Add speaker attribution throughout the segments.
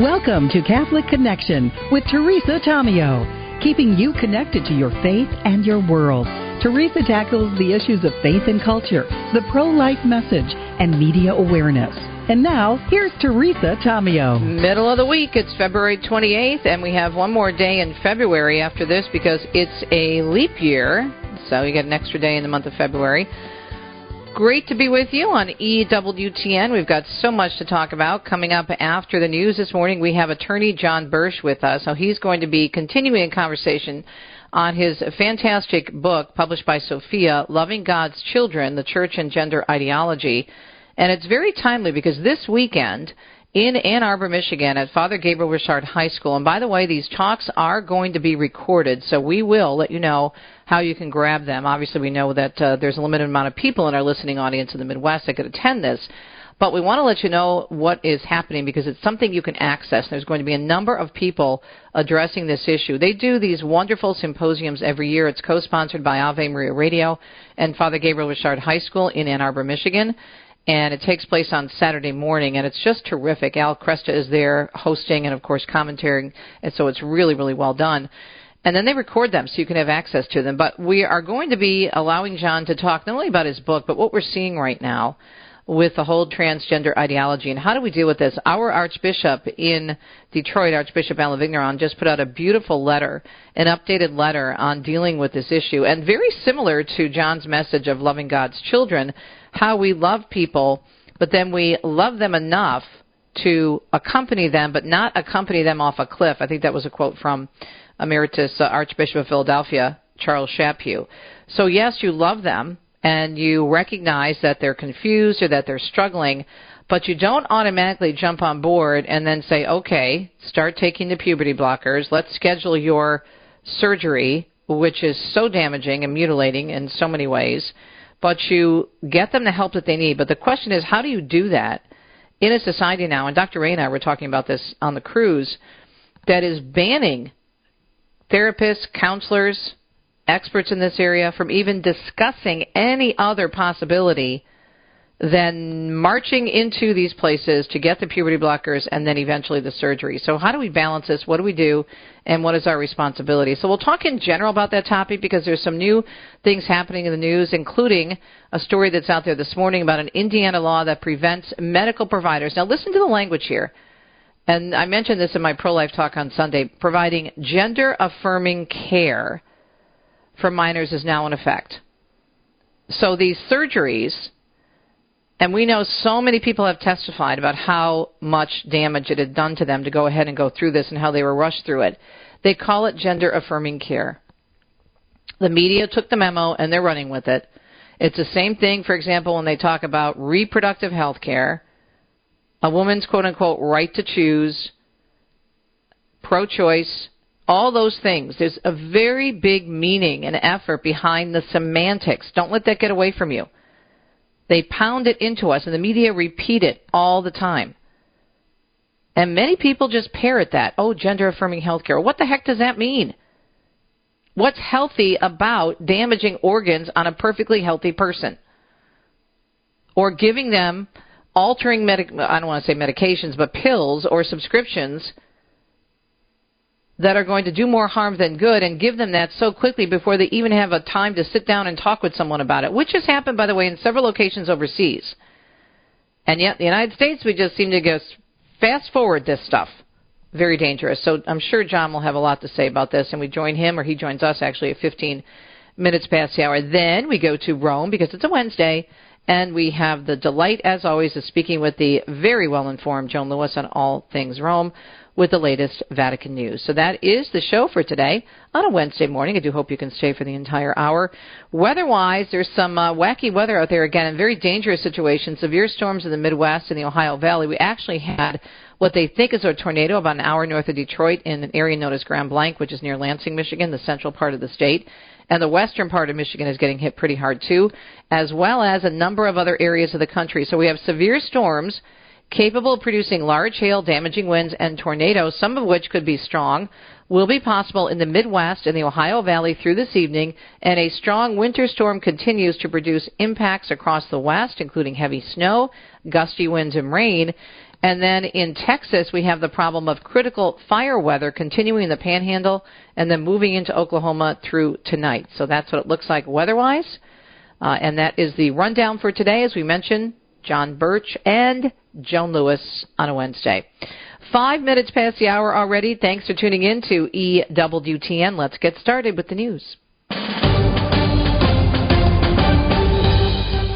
Speaker 1: Welcome to Catholic Connection with Teresa Tomeo, keeping you connected to your faith and your world. Teresa tackles the issues of faith and culture, the pro life message, and media awareness. And now, here's Teresa Tomeo.
Speaker 2: Middle of the week, it's February 28th, and we have one more day in February after this because it's a leap year. So you get an extra day in the month of February. Great to be with you on EWTN. We've got so much to talk about. Coming up after the news this morning, we have attorney John Bursch with us. So he's going to be continuing a conversation on his fantastic book published by Sophia, Loving God's Children, the Church and Gender Ideology. And it's very timely because this weekend in Ann Arbor, Michigan at Father Gabriel Richard High School. And by the way, these talks are going to be recorded, so we will let you know how you can grab them. Obviously, we know that uh, there's a limited amount of people in our listening audience in the Midwest that could attend this. But we want to let you know what is happening because it's something you can access. There's going to be a number of people addressing this issue. They do these wonderful symposiums every year. It's co-sponsored by Ave Maria Radio and Father Gabriel Richard High School in Ann Arbor, Michigan and it takes place on Saturday morning, and it's just terrific. Al Kresta is there hosting and, of course, commentating, and so it's really, really well done. And then they record them so you can have access to them. But we are going to be allowing John to talk not only about his book, but what we're seeing right now with the whole transgender ideology and how do we deal with this? Our Archbishop in Detroit, Archbishop Allen Vigneron, just put out a beautiful letter, an updated letter on dealing with this issue, and very similar to John's message of loving God's children, how we love people, but then we love them enough to accompany them, but not accompany them off a cliff. I think that was a quote from Emeritus uh, Archbishop of Philadelphia, Charles Chaput. So, yes, you love them and you recognize that they're confused or that they're struggling, but you don't automatically jump on board and then say, okay, start taking the puberty blockers. Let's schedule your surgery, which is so damaging and mutilating in so many ways but you get them the help that they need. But the question is, how do you do that in a society now? And Dr. Ray and I were talking about this on the cruise that is banning therapists, counselors, experts in this area from even discussing any other possibility than marching into these places to get the puberty blockers and then eventually the surgery. So, how do we balance this? What do we do? And what is our responsibility? So, we'll talk in general about that topic because there's some new things happening in the news, including a story that's out there this morning about an Indiana law that prevents medical providers. Now, listen to the language here. And I mentioned this in my pro life talk on Sunday. Providing gender affirming care for minors is now in effect. So, these surgeries and we know so many people have testified about how much damage it had done to them to go ahead and go through this and how they were rushed through it. They call it gender affirming care. The media took the memo and they're running with it. It's the same thing, for example, when they talk about reproductive health care, a woman's quote unquote right to choose, pro choice, all those things. There's a very big meaning and effort behind the semantics. Don't let that get away from you. They pound it into us, and the media repeat it all the time. And many people just parrot that. Oh, gender affirming healthcare. What the heck does that mean? What's healthy about damaging organs on a perfectly healthy person? Or giving them altering medic I don't want to say medications, but pills or subscriptions that are going to do more harm than good and give them that so quickly before they even have a time to sit down and talk with someone about it, which has happened, by the way, in several locations overseas. And yet, the United States, we just seem to go fast forward this stuff. Very dangerous. So I'm sure John will have a lot to say about this, and we join him, or he joins us actually at 15 minutes past the hour. Then we go to Rome because it's a Wednesday, and we have the delight, as always, of speaking with the very well informed Joan Lewis on all things Rome with the latest Vatican news. So that is the show for today on a Wednesday morning. I do hope you can stay for the entire hour. Weather-wise, there's some uh, wacky weather out there again, and very dangerous situations. Severe storms in the Midwest and the Ohio Valley. We actually had what they think is a tornado about an hour north of Detroit in an area known as Grand Blanc, which is near Lansing, Michigan, the central part of the state. And the western part of Michigan is getting hit pretty hard too, as well as a number of other areas of the country. So we have severe storms capable of producing large hail, damaging winds, and tornadoes, some of which could be strong, will be possible in the Midwest and the Ohio Valley through this evening, and a strong winter storm continues to produce impacts across the West, including heavy snow, gusty winds, and rain. And then in Texas, we have the problem of critical fire weather continuing in the panhandle and then moving into Oklahoma through tonight. So that's what it looks like weather wise. Uh, and that is the rundown for today. As we mentioned, John Bursch and Joan Lewis on a Wednesday. Five minutes past the hour already. Thanks for tuning in to EWTN. Let's get started with the news.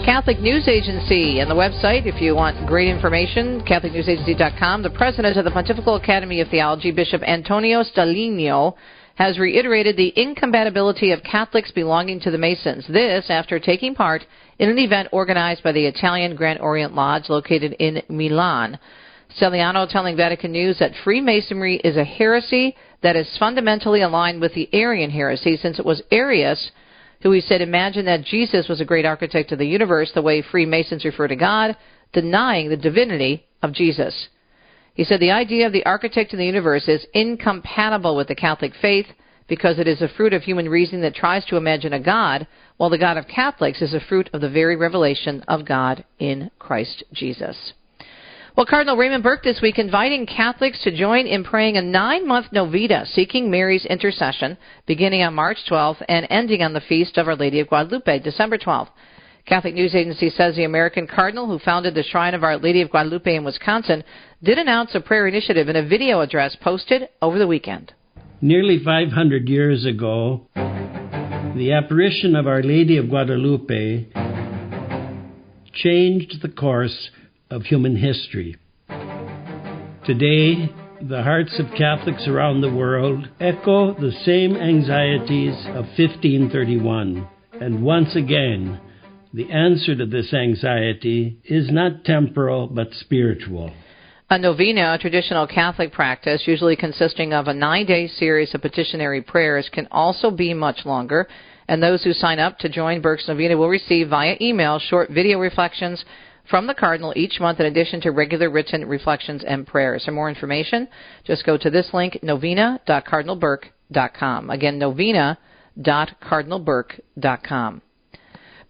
Speaker 2: Catholic News Agency and the website if you want great information, CatholicNewsAgency.com. The president of the Pontifical Academy of Theology, Bishop Antonio Stagliano, has reiterated the incompatibility of Catholics belonging to the Masons. This after taking part in an event organized by the Italian Grand Orient Lodge located in Milan. Stagliano telling Vatican News that Freemasonry is a heresy that is fundamentally aligned with the Arian heresy since it was Arius who he said imagined that Jesus was a great architect of the universe the way Freemasons refer to God, denying the divinity of Jesus. He said the idea of the architect of the universe is incompatible with the Catholic faith because it is a fruit of human reasoning that tries to imagine a God, while the God of Catholics is a fruit of the very revelation of God in Christ Jesus. Well, Cardinal Raymond Burke this week inviting Catholics to join in praying a nine month novena seeking Mary's intercession beginning on March 12th and ending on the feast of Our Lady of Guadalupe, December 12th. Catholic News Agency says the American Cardinal who founded the Shrine of Our Lady of Guadalupe in Wisconsin did announce a prayer initiative in a video address posted over the weekend.
Speaker 3: Nearly 500 years ago, the apparition of Our Lady of Guadalupe changed the course of human history. Today, the hearts of Catholics around the world echo the same anxieties of 1531. And once again, the answer to this anxiety is not temporal but spiritual.
Speaker 2: A novena, a traditional Catholic practice, usually consisting of a nine day series of petitionary prayers, can also be much longer. And those who sign up to join Burke's Novena will receive via email short video reflections from the Cardinal each month in addition to regular written reflections and prayers. For more information, just go to this link, novena.cardinalburke.com. Again, novena.cardinalburke.com.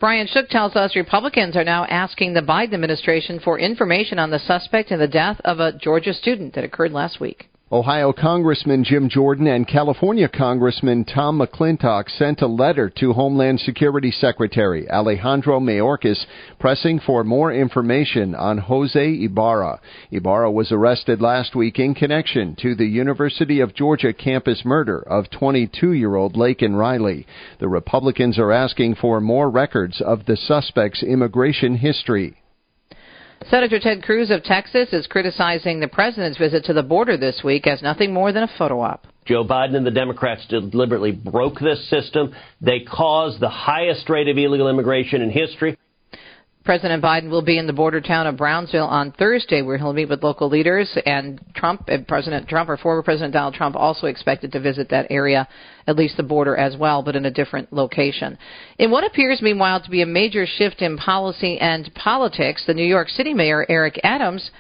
Speaker 2: Brian Shook tells us Republicans are now asking the Biden administration for information on the suspect in the death of a Georgia student that occurred last week.
Speaker 4: Ohio Congressman Jim Jordan and California Congressman Tom McClintock sent a letter to Homeland Security Secretary Alejandro Mayorkas pressing for more information on Jose Ibarra. Ibarra was arrested last week in connection to the University of Georgia campus murder of 22-year-old Laken Riley. The Republicans are asking for more records of the suspect's immigration history.
Speaker 2: Senator Ted Cruz of Texas is criticizing the president's visit to the border this week as nothing more than a photo op.
Speaker 5: Joe Biden and the Democrats deliberately broke this system. They caused the highest rate of illegal immigration in history.
Speaker 2: President Biden will be in the border town of Brownsville on Thursday, where he'll meet with local leaders. And Trump, President Trump, or former President Donald Trump, also expected to visit that area, at least the border as well, but in a different location. In what appears, meanwhile, to be a major shift in policy and politics, the New York City Mayor Eric Adams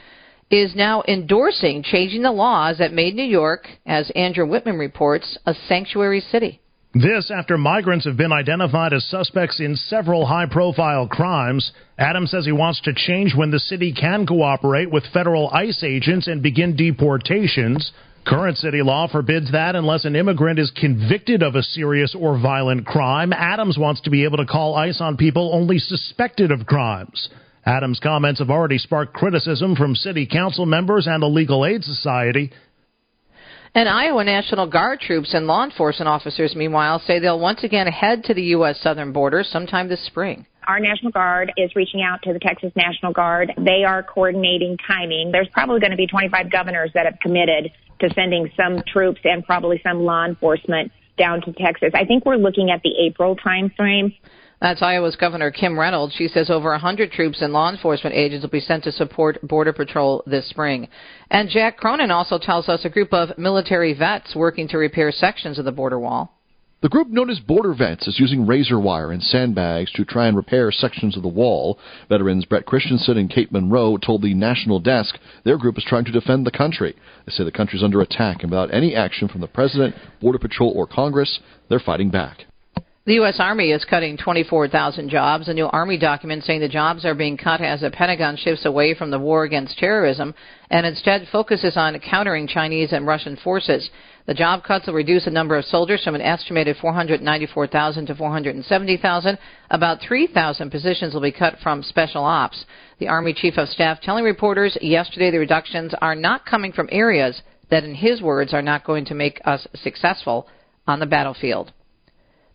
Speaker 2: is now endorsing changing the laws that made New York, as Andrew Whitman reports, a sanctuary city.
Speaker 6: This after migrants have been identified as suspects in several high profile crimes. Adams says he wants to change when the city can cooperate with federal ICE agents and begin deportations. Current city law forbids that unless an immigrant is convicted of a serious or violent crime. Adams wants to be able to call ICE on people only suspected of crimes. Adams' comments have already sparked criticism from city council members and the legal aid society.
Speaker 2: And Iowa National Guard troops and law enforcement officers, meanwhile, say they'll once again head to the U.S. southern border sometime this spring.
Speaker 7: Our National Guard is reaching out to the Texas National Guard. They are coordinating timing. There's probably going to be 25 governors that have committed to sending some troops and probably some law enforcement down to Texas. I think we're looking at the April timeframe.
Speaker 2: That's Iowa's Governor Kim Reynolds. She says over 100 troops and law enforcement agents will be sent to support Border Patrol this spring. And Jack Cronin also tells us a group of military vets working to repair sections of the border wall.
Speaker 8: The group known as Border Vets is using razor wire and sandbags to try and repair sections of the wall. Veterans Brett Christensen and Kate Monroe told the National Desk their group is trying to defend the country. They say the country is under attack, and without any action from the President, Border Patrol, or Congress, they're fighting back.
Speaker 2: The U.S. Army is cutting 24,000 jobs. A new Army document saying the jobs are being cut as the Pentagon shifts away from the war against terrorism and instead focuses on countering Chinese and Russian forces. The job cuts will reduce the number of soldiers from an estimated 494,000 to 470,000. About 3,000 positions will be cut from special ops. The Army Chief of Staff telling reporters yesterday the reductions are not coming from areas that, in his words, are not going to make us successful on the battlefield.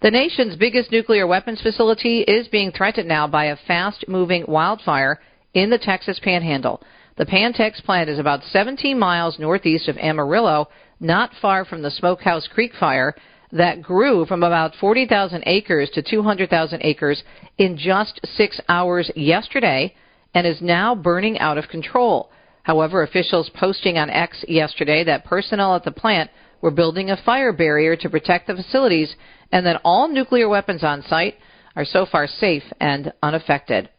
Speaker 2: The nation's biggest nuclear weapons facility is being threatened now by a fast moving wildfire in the Texas panhandle. The Pantex plant is about 17 miles northeast of Amarillo, not far from the Smokehouse Creek fire that grew from about 40,000 acres to 200,000 acres in just six hours yesterday and is now burning out of control. However, officials posting on X yesterday that personnel at the plant were building a fire barrier to protect the facilities and that all nuclear weapons on site are so far safe and unaffected.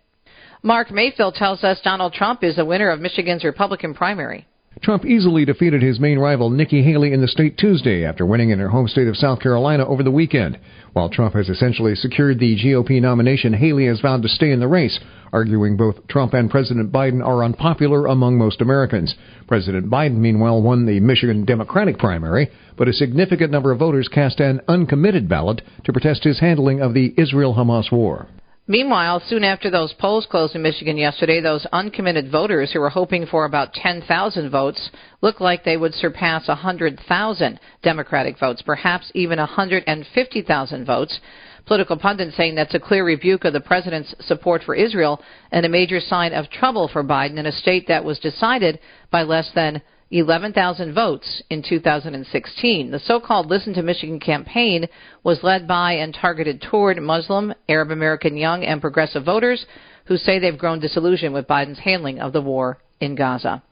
Speaker 2: Mark Mayfield tells us Donald Trump is the winner of Michigan's Republican primary.
Speaker 9: Trump easily defeated his main rival Nikki Haley in the state Tuesday after winning in her home state of South Carolina over the weekend. While Trump has essentially secured the GOP nomination, Haley has vowed to stay in the race, arguing both Trump and President Biden are unpopular among most Americans. President Biden, meanwhile, won the Michigan Democratic primary, but a significant number of voters cast an uncommitted ballot to protest his handling of the Israel Hamas war.
Speaker 2: Meanwhile, soon after those polls closed in Michigan yesterday, those uncommitted voters who were hoping for about 10,000 votes looked like they would surpass 100,000 Democratic votes, perhaps even 150,000 votes. Political pundits saying that's a clear rebuke of the president's support for Israel and a major sign of trouble for Biden in a state that was decided by less than 11,000 votes in 2016. The so-called Listen to Michigan campaign was led by and targeted toward Muslim, Arab American young and progressive voters who say they've grown disillusioned with Biden's handling of the war in Gaza.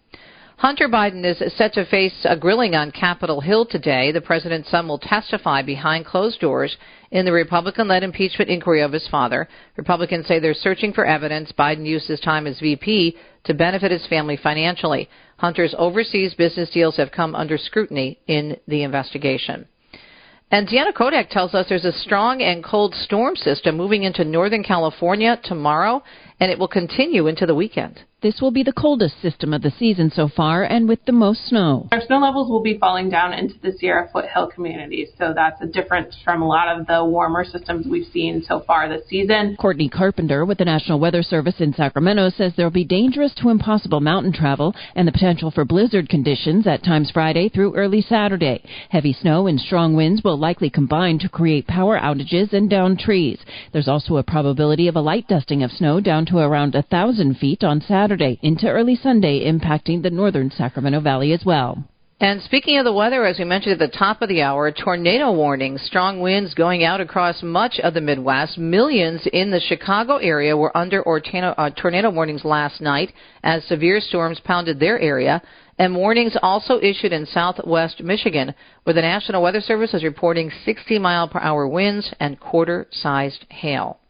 Speaker 2: Hunter Biden is set to face a grilling on Capitol Hill today. The president's son will testify behind closed doors in the Republican led impeachment inquiry of his father. Republicans say they're searching for evidence Biden used his time as VP to benefit his family financially. Hunter's overseas business deals have come under scrutiny in the investigation. And Deanna Kodak tells us there's a strong and cold storm system moving into Northern California tomorrow, and it will continue into the weekend.
Speaker 10: This will be the coldest system of the season so far and with the most snow.
Speaker 11: Our snow levels will be falling down into the Sierra foothill communities, so that's a difference from a lot of the warmer systems we've seen so far this season.
Speaker 10: Courtney Carpenter with the National Weather Service in Sacramento says there will be dangerous to impossible mountain travel and the potential for blizzard conditions at times Friday through early Saturday. Heavy snow and strong winds will likely combine to create power outages and down trees. There's also a probability of a light dusting of snow down to around a thousand feet on Saturday. Into early Sunday, impacting the northern Sacramento Valley as well.
Speaker 2: And speaking of the weather, as we mentioned at the top of the hour, tornado warnings, strong winds going out across much of the Midwest. Millions in the Chicago area were under tornado, uh, tornado warnings last night as severe storms pounded their area. And warnings also issued in southwest Michigan, where the National Weather Service is reporting 60 mile per hour winds and quarter sized hail.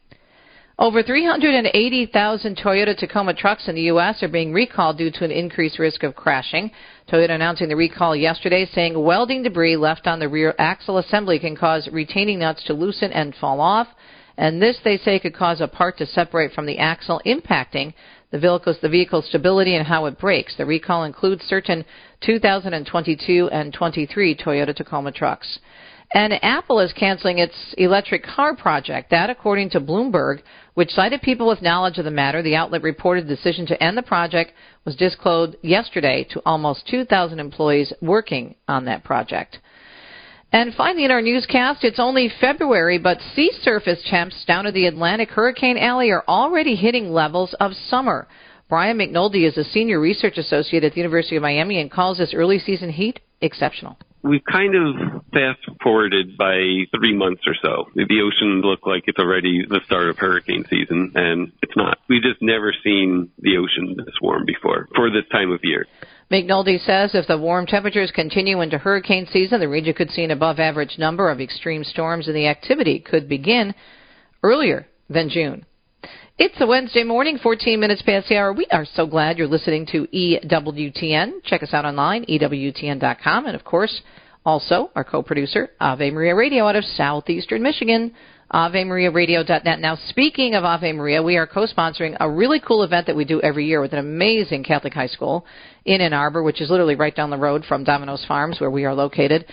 Speaker 2: Over 380,000 Toyota Tacoma trucks in the U.S. are being recalled due to an increased risk of crashing. Toyota announcing the recall yesterday, saying welding debris left on the rear axle assembly can cause retaining nuts to loosen and fall off. And this, they say, could cause a part to separate from the axle, impacting the vehicle's, the vehicle's stability and how it brakes. The recall includes certain 2022 and 23 Toyota Tacoma trucks. And Apple is canceling its electric car project. That, according to Bloomberg, which cited people with knowledge of the matter. The outlet reported the decision to end the project was disclosed yesterday to almost 2,000 employees working on that project. And finally, in our newscast, it's only February, but sea surface temps down at the Atlantic Hurricane Alley are already hitting levels of summer. Brian McNoldy is a senior research associate at the University of Miami and calls this early season heat exceptional
Speaker 12: we've kind of fast forwarded by three months or so. The ocean looked like it's already the start of hurricane season, and it's not. We've just never seen the ocean this warm before for this time of year.
Speaker 2: McNoldy says if the warm temperatures continue into hurricane season, the region could see an above average number of extreme storms, and the activity could begin earlier than June. It's a Wednesday morning, 14 minutes past the hour. We are so glad you're listening to EWTN. Check us out online, EWTN.com. And of course, also our co producer, Ave Maria Radio out of southeastern Michigan, AveMariaRadio.net. Now, speaking of Ave Maria, we are co-sponsoring a really cool event that we do every year with an amazing Catholic high school in Ann Arbor, which is literally right down the road from Domino's Farms, where we are located.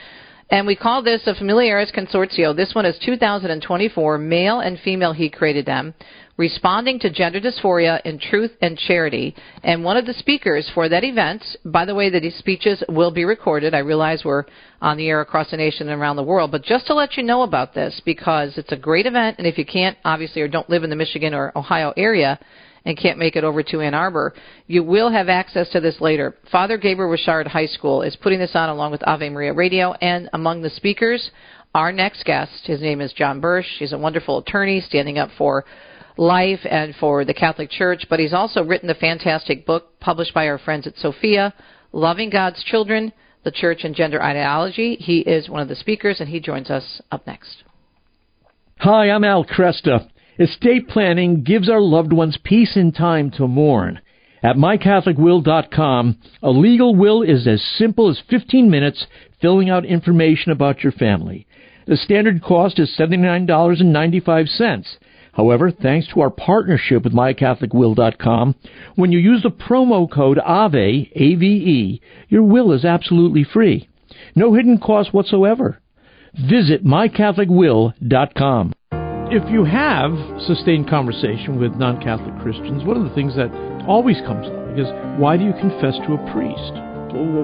Speaker 2: And we call this a Familiaris Consortio. This one is 2024, male and female, he created them responding to gender dysphoria in truth and charity. And one of the speakers for that event, by the way, that these speeches will be recorded. I realize we're on the air across the nation and around the world, but just to let you know about this because it's a great event. And if you can't, obviously, or don't live in the Michigan or Ohio area, and can't make it over to Ann Arbor, you will have access to this later. Father Gabriel Richard High School is putting this on along with Ave Maria Radio, and among the speakers, our next guest, his name is John Bursch. He's a wonderful attorney standing up for life and for the Catholic Church, but he's also written the fantastic book published by our friends at Sophia, Loving God's Children, the Church and Gender Ideology. He is one of the speakers, and he joins us up next.
Speaker 13: Hi, I'm Al Kresta. Estate planning gives our loved ones peace and time to mourn. At mycatholicwill.com, a legal will is as simple as 15 minutes filling out information about your family. The standard cost is $79.95. However, thanks to our partnership with mycatholicwill.com, when you use the promo code AVE, A-V-E, your will is absolutely free. No hidden cost whatsoever. Visit mycatholicwill.com. If you have sustained conversation with non-Catholic Christians, one of the things that always comes up is, why do you confess to a priest?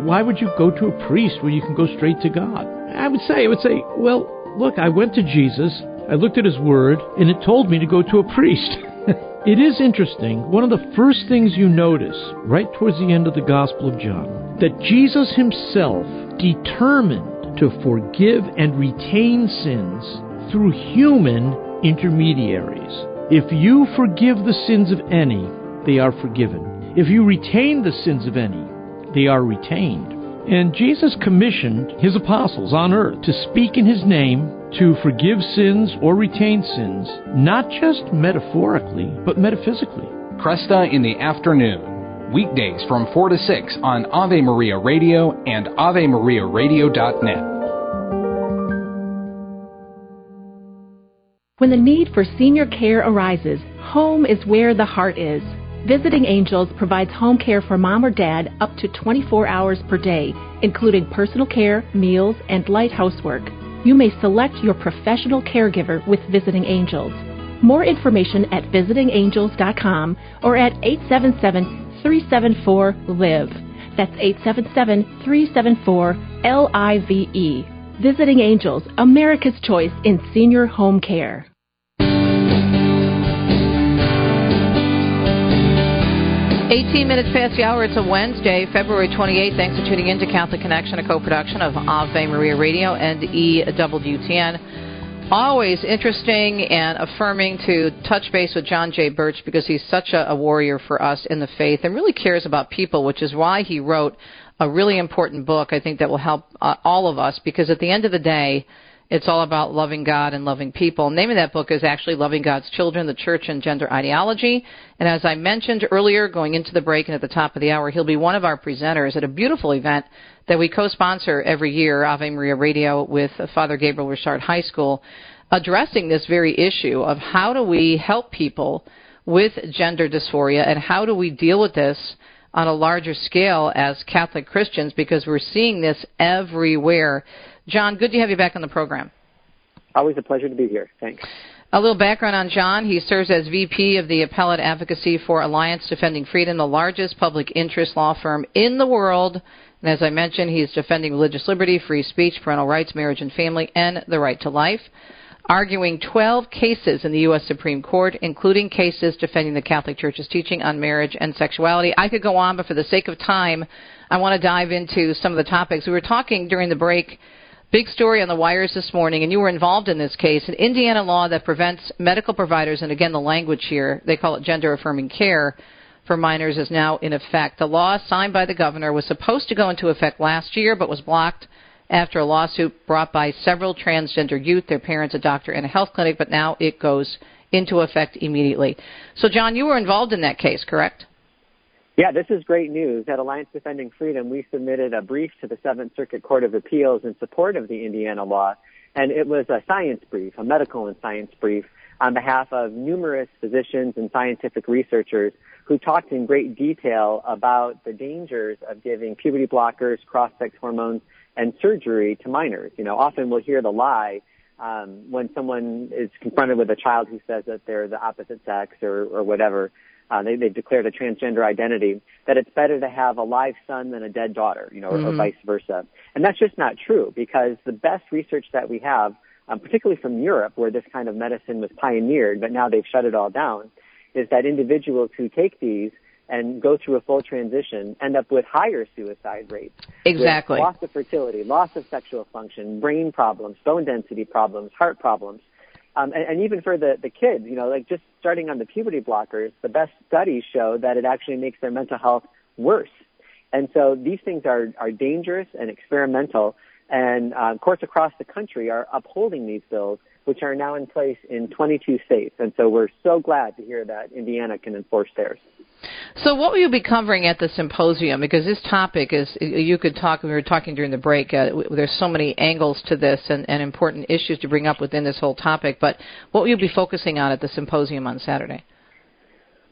Speaker 13: Why would you go to a priest when you can go straight to God? I would say, I would say, well, look, I went to Jesus I looked at his word, and it told me to go to a priest. it is interesting. One of the first things you notice, right towards the end of the Gospel of John, that Jesus himself determined to forgive and retain sins through human intermediaries. If you forgive the sins of any, they are forgiven. If you retain the sins of any, they are retained. And Jesus commissioned his apostles on earth to speak in his name to forgive sins or retain sins, not just metaphorically, but metaphysically.
Speaker 14: Kresta in the afternoon, weekdays from 4 to 6 on Ave Maria Radio and AveMariaRadio.net.
Speaker 15: When the need for senior care arises, home is where the heart is. Visiting Angels provides home care for mom or dad up to 24 hours per day, including personal care, meals, and light housework you may select your professional caregiver with Visiting Angels. More information at visitingangels.com or at 877 374 LIVE. That's 877 374 L I V E. Visiting Angels, America's choice in senior home care.
Speaker 2: 18 minutes past the hour. It's a Wednesday, February 28th. Thanks for tuning in to Catholic Connection, a co-production of Ave Maria Radio and EWTN. Always interesting and affirming to touch base with John J. Bursch because he's such a, a warrior for us in the faith and really cares about people, which is why he wrote a really important book. I think that will help uh, all of us because at the end of the day, it's all about loving God and loving people. The name of that book is actually Loving God's Children, the Church and Gender Ideology. And as I mentioned earlier, going into the break and at the top of the hour, he'll be one of our presenters at a beautiful event that we co-sponsor every year, Ave Maria Radio, with Father Gabriel Richard High School, addressing this very issue of how do we help people with gender dysphoria and how do we deal with this on a larger scale as Catholic Christians because we're seeing this everywhere. John, good to have you back on the program.
Speaker 16: Always a pleasure to be here. Thanks.
Speaker 2: A little background on John. He serves as VP of the Appellate Advocacy for Alliance Defending Freedom, the largest public interest law firm in the world. And as I mentioned, he's defending religious liberty, free speech, parental rights, marriage and family, and the right to life. Arguing 12 cases in the U.S. Supreme Court, including cases defending the Catholic Church's teaching on marriage and sexuality. I could go on, but for the sake of time, I want to dive into some of the topics. We were talking during the break Big story on the wires this morning, and you were involved in this case. An Indiana law that prevents medical providers, and again, the language here, they call it gender affirming care for minors, is now in effect. The law signed by the governor was supposed to go into effect last year, but was blocked after a lawsuit brought by several transgender youth, their parents, a doctor, and a health clinic, but now it goes into effect immediately. So, John, you were involved in that case, correct?
Speaker 16: Yeah, this is great news. At Alliance Defending Freedom, we submitted a brief to the Seventh Circuit Court of Appeals in support of the Indiana law. And it was a science brief, a medical and science brief on behalf of numerous physicians and scientific researchers who talked in great detail about the dangers of giving puberty blockers, cross-sex hormones, and surgery to minors. You know, often we'll hear the lie um, when someone is confronted with a child who says that they're the opposite sex or, or whatever. Uh, they, they've declared a transgender identity, that it's better to have a live son than a dead daughter, you know, mm-hmm. or, or vice versa. And that's just not true because the best research that we have, um, particularly from Europe, where this kind of medicine was pioneered, but now they've shut it all down, is that individuals who take these and go through a full transition end up with higher suicide rates.
Speaker 2: Exactly.
Speaker 16: Loss of fertility, loss of sexual function, brain problems, bone density problems, heart problems. Um, and, and even for the, the kids, you know, like just starting on the puberty blockers, the best studies show that it actually makes their mental health worse. And so these things are, are dangerous and experimental, and uh, courts across the country are upholding these bills which are now in place in 22 states. And so we're so glad to hear that Indiana can enforce theirs.
Speaker 2: So, what will you be covering at the symposium? Because this topic is, you could talk, we were talking during the break, uh, there's so many angles to this and, and important issues to bring up within this whole topic. But what will you be focusing on at the symposium on Saturday?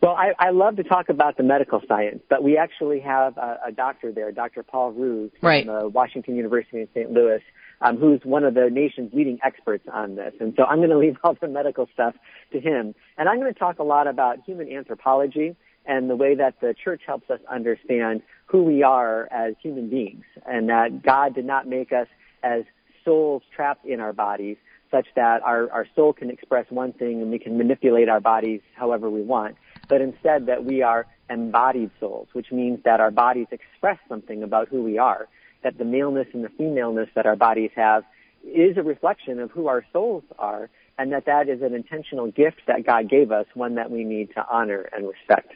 Speaker 16: Well, I, I love to talk about the medical science, but we actually have a, a doctor there, Dr. Paul Hruz from
Speaker 2: right.
Speaker 16: uh, Washington University in St. Louis, um, who's one of the nation's leading experts on this. And so I'm going to leave all the medical stuff to him. And I'm going to talk a lot about human anthropology and the way that the church helps us understand who we are as human beings and that God did not make us as souls trapped in our bodies such that our, our soul can express one thing and we can manipulate our bodies however we want but instead that we are embodied souls, which means that our bodies express something about who we are, that the maleness and the femaleness that our bodies have is a reflection of who our souls are, and that that is an intentional gift that God gave us, one that we need to honor and respect.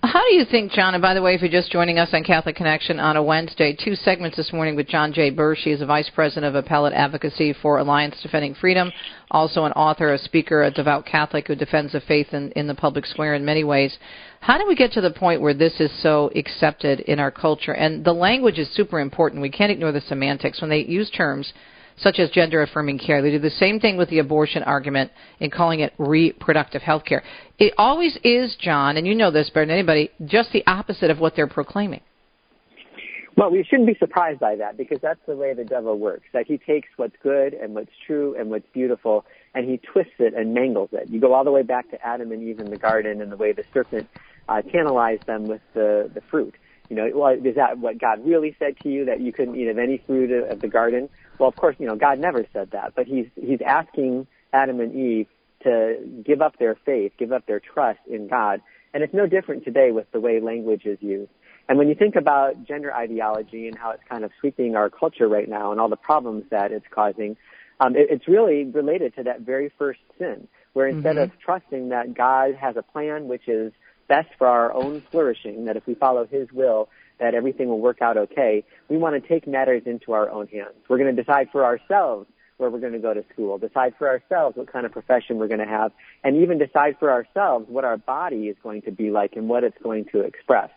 Speaker 2: How do you think, John, and by the way, if you're just joining us on Catholic Connection on a Wednesday, two segments this morning with John J. Bursch. He is a Vice President of Appellate Advocacy for Alliance Defending Freedom, also an author, a speaker, a devout Catholic who defends the faith in, in the public square in many ways. How do we get to the point where this is so accepted in our culture? And the language is super important. We can't ignore the semantics. When they use terms such as gender affirming care. They do the same thing with the abortion argument in calling it reproductive health care. It always is, John, and you know this better than anybody, just the opposite of what they're proclaiming.
Speaker 16: Well, we shouldn't be surprised by that because that's the way the devil works. That he takes what's good and what's true and what's beautiful and he twists it and mangles it. You go all the way back to Adam and Eve in the garden and the way the serpent uh, tantalized them with the, the fruit. You know, well, is that what God really said to you that you couldn't eat of any fruit of the garden? Well, of course, you know, God never said that, but he's, he's asking Adam and Eve to give up their faith, give up their trust in God. And it's no different today with the way language is used. And when you think about gender ideology and how it's kind of sweeping our culture right now and all the problems that it's causing, um, it, it's really related to that very first sin, where instead mm-hmm. of trusting that God has a plan which is best for our own flourishing, that if we follow His will, that everything will work out okay. We want to take matters into our own hands. We're going to decide for ourselves where we're going to go to school, decide for ourselves what kind of profession we're going to have, and even decide for ourselves what our body is going to be like and what it's going to express.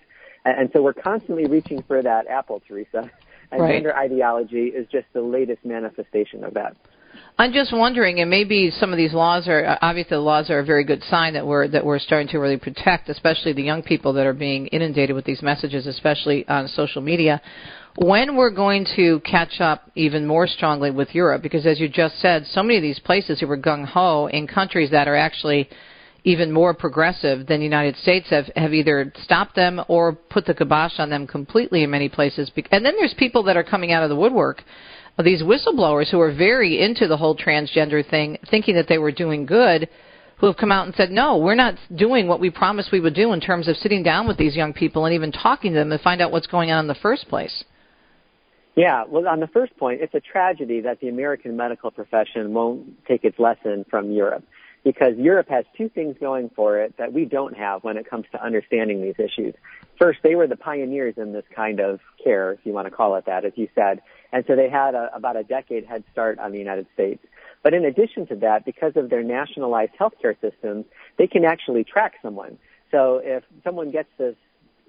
Speaker 16: And, so we're constantly reaching for that apple, Teresa. And
Speaker 2: right.
Speaker 16: gender ideology is just the latest manifestation of that.
Speaker 2: I'm just wondering, and maybe some of these laws are uh, obviously the laws are a very good sign that we're that we're starting to really protect, especially the young people that are being inundated with these messages, especially on social media. When we're going to catch up even more strongly with Europe, because as you just said, so many of these places who were gung ho in countries that are actually even more progressive than the United States have, have either stopped them or put the kibosh on them completely in many places. And then there's people that are coming out of the woodwork these whistleblowers who are very into the whole transgender thing, thinking that they were doing good, who have come out and said, no, we're not doing what we promised we would do in terms of sitting down with these young people and even talking to them to find out what's going on in the first place.
Speaker 16: Yeah, well, on the first point, it's a tragedy that the American medical profession won't take its lesson from Europe because Europe has two things going for it that we don't have when it comes to understanding these issues. First, they were the pioneers in this kind of care, if you want to call it that, as you said. And so they had a, about a decade head start on the United States. But in addition to that, because of their nationalized healthcare systems, they can actually track someone. So if someone gets this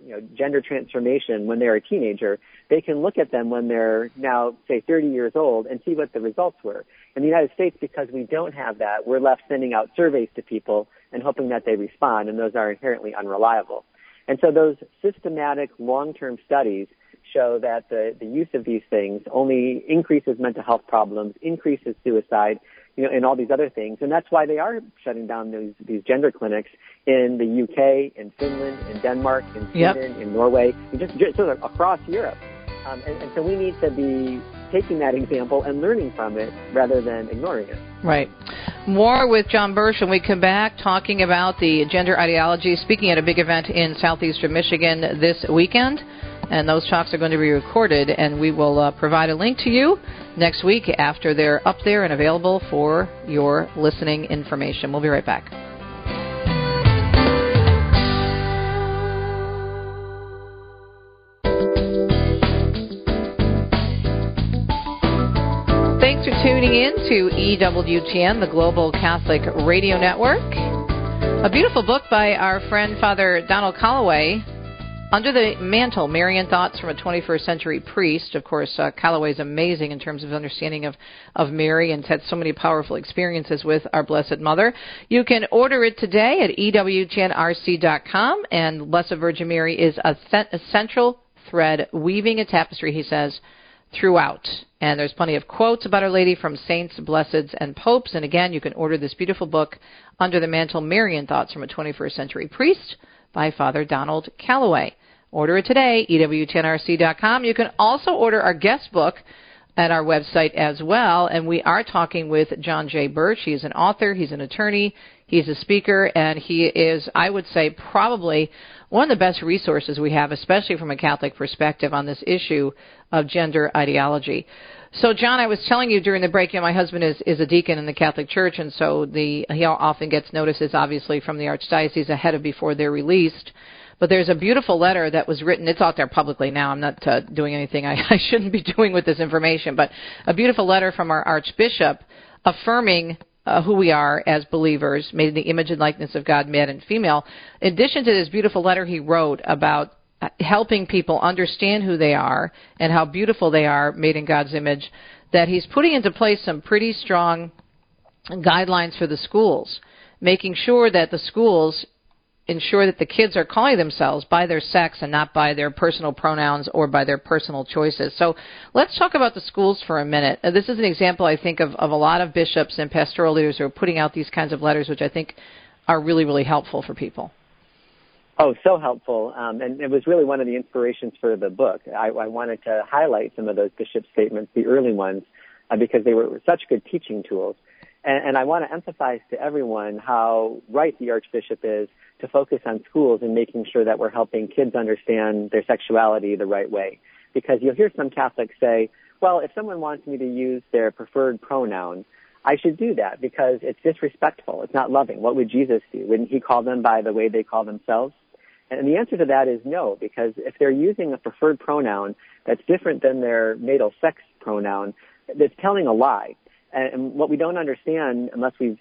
Speaker 16: you know, gender transformation when they're a teenager, they can look at them when they're now, say, 30 years old and see what the results were. In the United States, because we don't have that, we're left sending out surveys to people and hoping that they respond, and those are inherently unreliable. And so those systematic long-term studies show that the, the use of these things only increases mental health problems, increases suicide, you know, and all these other things. And that's why they are shutting down these, these gender clinics in the UK, in Finland, in Denmark, in Sweden, yep. in Norway, just, just sort of across Europe. Um, and, and so we need to be taking that example and learning from it rather than ignoring it.
Speaker 2: Right. More with John Bursch when we come back talking about the gender ideology, speaking at a big event in southeastern Michigan this weekend. And those talks are going to be recorded, and we will uh, provide a link to you next week after they're up there and available for your listening information. We'll be right back. Thanks for tuning in to EWTN, the Global Catholic Radio Network. A beautiful book by our friend Father Donald Calloway under the Mantle, Marian Thoughts from a 21st Century Priest. Of course, uh, Calloway is amazing in terms of understanding of, of Mary and had so many powerful experiences with our Blessed Mother. You can order it today at EWTNRC.com, and Blessed Virgin Mary is a, th- a central thread weaving a tapestry, he says, throughout. And there's plenty of quotes about Our Lady from saints, blesseds, and popes. And again, you can order this beautiful book, Under the Mantle Marian Thoughts from a 21st Century Priest by Father Donald Calloway. Order it today, EWTNRC.com. You can also order our guest book at our website as well. And we are talking with John J. Bursch. He's an author, he's an attorney, he's a speaker, and he is, I would say, probably one of the best resources we have, especially from a Catholic perspective, on this issue of gender ideology. So, John, I was telling you during the break, you know, my husband is, is a deacon in the Catholic Church, and so the he often gets notices, obviously, from the Archdiocese ahead of before they're released. But there's a beautiful letter that was written. It's out there publicly now. I'm not uh, doing anything I, I shouldn't be doing with this information, but a beautiful letter from our Archbishop affirming uh, who we are as believers, made in the image and likeness of God, man and female. In addition to this beautiful letter he wrote about helping people understand who they are and how beautiful they are made in God's image, that he's putting into place some pretty strong guidelines for the schools, making sure that the schools ensure that the kids are calling themselves by their sex and not by their personal pronouns or by their personal choices. So let's talk about the schools for a minute. Uh, this is an example, I think, of, of a lot of bishops and pastoral leaders who are putting out these kinds of letters, which I think are really, really helpful for people.
Speaker 16: Oh, so helpful. Um, and it was really one of the inspirations for the book. I, I wanted to highlight some of those bishop statements, the early ones, uh, because they were such good teaching tools. And, and I want to emphasize to everyone how right the Archbishop is to focus on schools and making sure that we're helping kids understand their sexuality the right way. Because you'll hear some Catholics say, well, if someone wants me to use their preferred pronoun, I should do that because it's disrespectful. It's not loving. What would Jesus do? Wouldn't he call them by the way they call themselves? And the answer to that is no, because if they're using a preferred pronoun that's different than their natal sex pronoun, that's telling a lie. And what we don't understand, unless we've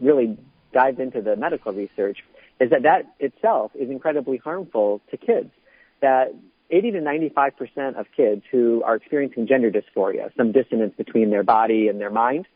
Speaker 16: really dived into the medical research, is that that itself is incredibly harmful to kids. That 80 to 95% of kids who are experiencing gender dysphoria, some dissonance between their body and their mind,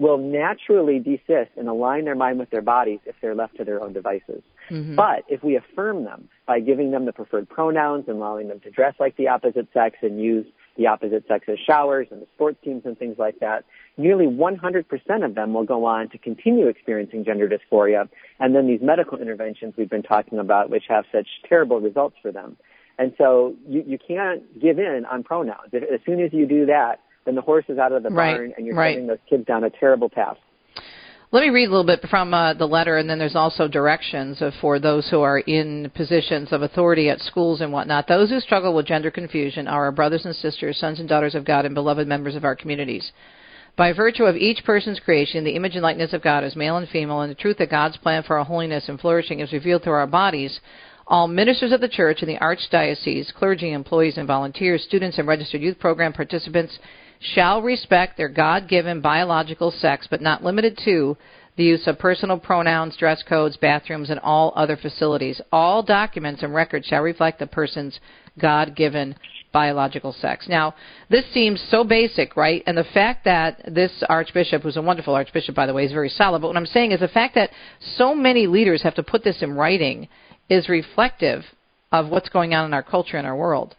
Speaker 16: will naturally desist and align their mind with their bodies if they're left to their own devices. Mm-hmm. But if we affirm them by giving them the preferred pronouns and allowing them to dress like the opposite sex and use the opposite sex's showers and the sports teams and things like that, nearly 100% of them will go on to continue experiencing gender dysphoria and then these medical interventions we've been talking about which have such terrible results for them. And so you, you can't give in on pronouns. As soon as you do that, then the horse is out of the
Speaker 2: right,
Speaker 16: barn and you're
Speaker 2: right.
Speaker 16: sending those kids down a terrible path.
Speaker 2: Let me read a little bit from uh, the letter, and then there's also directions for those who are in positions of authority at schools and whatnot. Those who struggle with gender confusion are our brothers and sisters, sons and daughters of God, and beloved members of our communities. By virtue of each person's creation, the image and likeness of God is male and female, and the truth that God's plan for our holiness and flourishing is revealed through our bodies, all ministers of the church and the archdiocese, clergy, employees, and volunteers, students, and registered youth program participants shall respect their God given biological sex, but not limited to the use of personal pronouns, dress codes, bathrooms, and all other facilities. All documents and records shall reflect the person's God given biological sex. Now, this seems so basic, right? And the fact that this archbishop, who's a wonderful archbishop, by the way, is very solid, but what I'm saying is the fact that so many leaders have to put this in writing is reflective of what's going on in our culture and our world.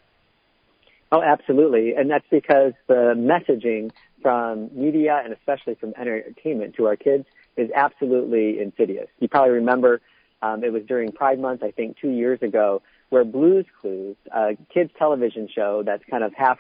Speaker 16: Oh, absolutely. And that's because the messaging from media and especially from entertainment to our kids is absolutely insidious. You probably remember um, it was during Pride Month, I think two years ago, where Blues Clues, a kids television show that's kind of half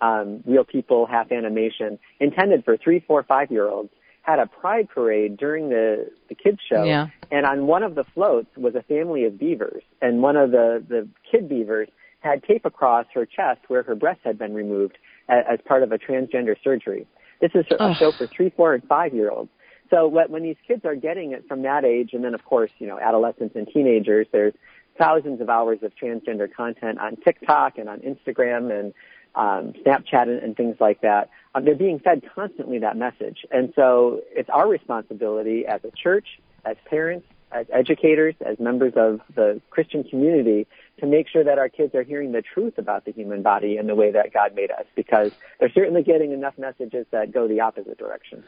Speaker 16: um, real people, half animation, intended for three, four, five year olds, had a pride parade during the the kids show,
Speaker 2: yeah.
Speaker 16: and on one of the floats was a family of beavers, and one of the the kid beavers had tape across her chest where her breast had been removed as, as part of a transgender surgery. This is a show for three, four, and five year olds. So what, when these kids are getting it from that age, and then of course, you know, adolescents and teenagers, there's thousands of hours of transgender content on TikTok and on Instagram and um, Snapchat and, and things like that. Um, they're being fed constantly that message, and so it's our responsibility as a church, as parents, as educators, as members of the Christian community to make sure that our kids are hearing the truth about the human body and the way that God made us because they're certainly getting enough messages that go the opposite direction.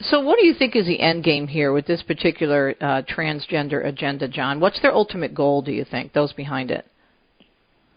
Speaker 2: So, what do you think is the end game here with this particular uh, transgender agenda, John? What's their ultimate goal, do you think, those behind it?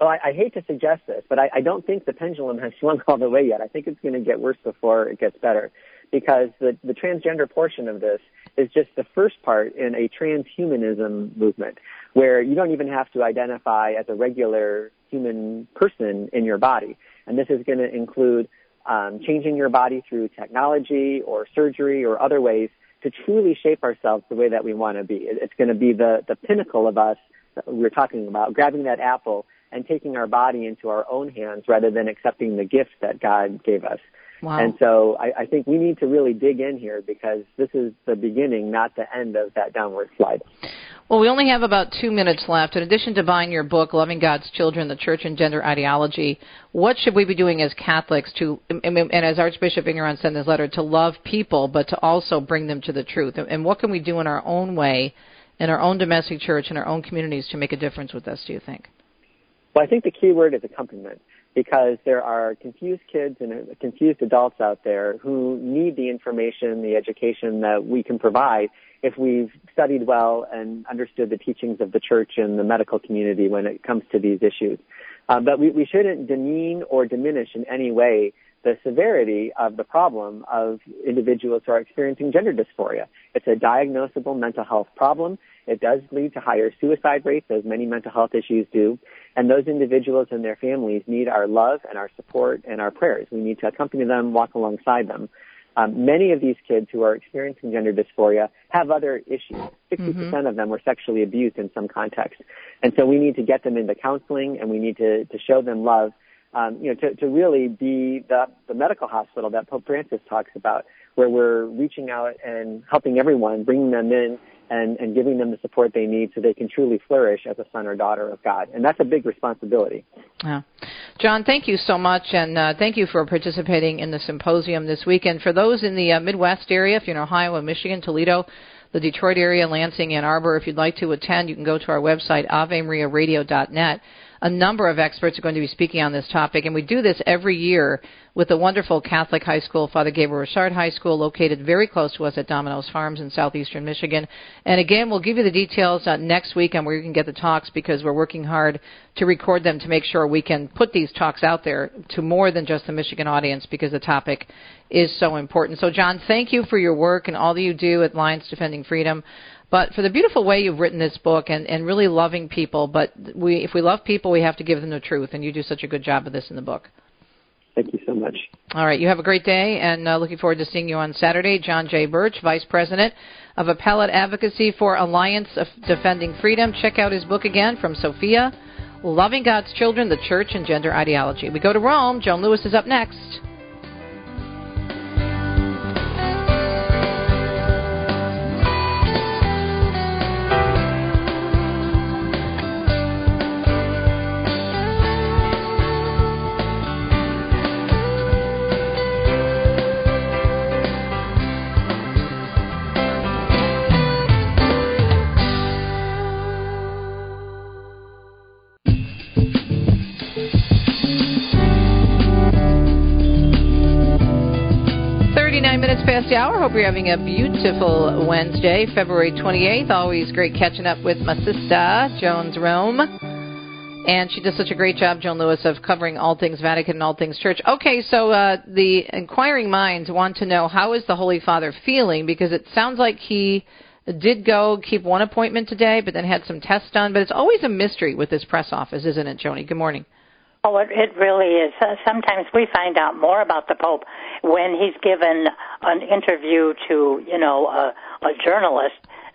Speaker 16: Well, I, I hate to suggest this, but I, I don't think the pendulum has swung all the way yet. I think it's going to get worse before it gets better because the, the transgender portion of this is just the first part in a transhumanism movement where you don't even have to identify as a regular human person in your body. And this is going to include um, changing your body through technology or surgery or other ways to truly shape ourselves the way that we want to be. It, it's going to be the, the pinnacle of us that we're talking about, grabbing that apple and taking our body into our own hands rather than accepting the gift that God gave us.
Speaker 2: Wow.
Speaker 16: And so I, I think we need to really dig in here because this is the beginning, not the end of that downward slide.
Speaker 2: Well, we only have about two minutes left. In addition to buying your book, Loving God's Children, the Church and Gender Ideology, what should we be doing as Catholics to, and as Archbishop Vigneron sent his letter, to love people, but to also bring them to the truth? And what can we do in our own way, in our own domestic church, in our own communities to make a difference with this, do you think?
Speaker 16: Well, I think the key word is accompaniment because there are confused kids and confused adults out there who need the information, the education that we can provide if we've studied well and understood the teachings of the church and the medical community when it comes to these issues. Um, but we, we shouldn't demean or diminish in any way the severity of the problem of individuals who are experiencing gender dysphoria. It's a diagnosable mental health problem. It does lead to higher suicide rates, as many mental health issues do. And those individuals and their families need our love and our support and our prayers. We need to accompany them, walk alongside them. Um, many of these kids who are experiencing gender dysphoria have other issues. 60% of them were sexually abused in some context. And so we need to get them into counseling and we need to, to show them love, um, you know, to, to really be the, the medical hospital that Pope Francis talks about, where we're reaching out and helping everyone, bringing them in and, and giving them the support they need so they can truly flourish as a son or daughter of God. And that's a big responsibility.
Speaker 2: Yeah. John, thank you so much, and uh, thank you for participating in the symposium this weekend. For those in the uh, Midwest area, if you're in Ohio Michigan, Toledo, the Detroit area, Lansing, Ann Arbor, if you'd like to attend, you can go to our website, avemariaradio.net a number of experts are going to be speaking on this topic, and we do this every year with the wonderful Catholic high school, Father Gabriel Richard High School, located very close to us at Domino's Farms in southeastern Michigan. And again, we'll give you the details uh, next week on where you can get the talks because we're working hard to record them to make sure we can put these talks out there to more than just the Michigan audience because the topic is so important. So, John, thank you for your work and all that you do at Alliance Defending Freedom but for the beautiful way you've written this book and, and really loving people. But we, if we love people, we have to give them the truth, and you do such a good job of this in the book.
Speaker 16: Thank you so much.
Speaker 2: All right, you have a great day, and uh, looking forward to seeing you on Saturday. John J. Bursch, Vice President of Appellate Advocacy for Alliance of Defending Freedom. Check out his book again from Sophia, Loving God's Children, the Church and Gender Ideology. We go to Rome. Joan Lewis is up next. The hour. Hope you're having a beautiful Wednesday, February 28th. Always great catching up with my sister, Joan's Rome. And she does such a great job, Joan Lewis, of covering all things Vatican and all things church. Okay, so uh, the inquiring minds want to know how is the Holy Father feeling because it sounds like he did go keep one appointment today, but then had some tests done. But it's always a mystery with this press office, isn't it, Joni? Good morning.
Speaker 17: Oh, it, it really is. Uh, sometimes we find out more about the Pope when he's given an interview to, you know, a, a journalist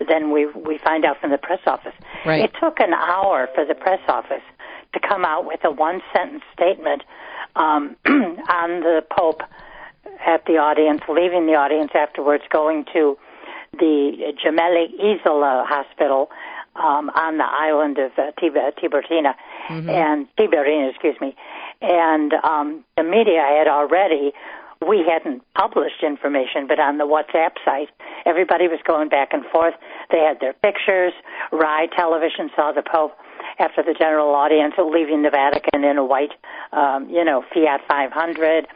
Speaker 17: than we we find out from the press office.
Speaker 2: Right.
Speaker 17: It took an hour for the press office to come out with a one sentence statement um, on the Pope at the audience, leaving the audience afterwards, going to the Gemelli Isola Hospital um, on the island of uh, Tiburtina
Speaker 2: Mm-hmm.
Speaker 17: and Tiberina, excuse me. And um, the media had already, we hadn't published information, but on the WhatsApp site, everybody was going back and forth. They had their pictures. Rai Television saw the Pope after the general audience leaving the Vatican in a white, um, you know, Fiat 500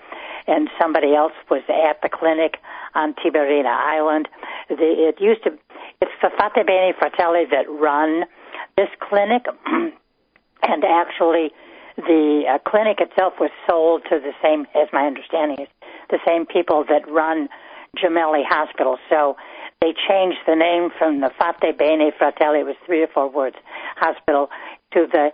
Speaker 17: and somebody else was at the clinic on Tiberina Island. The, it used to, it's the Fate Bene Fratelli that run this clinic, and actually the uh, clinic itself was sold to the same, as my understanding is, the same people that run Gemelli Hospital. So they changed the name from the Fate Bene Fratelli, it was three or four words, hospital, to the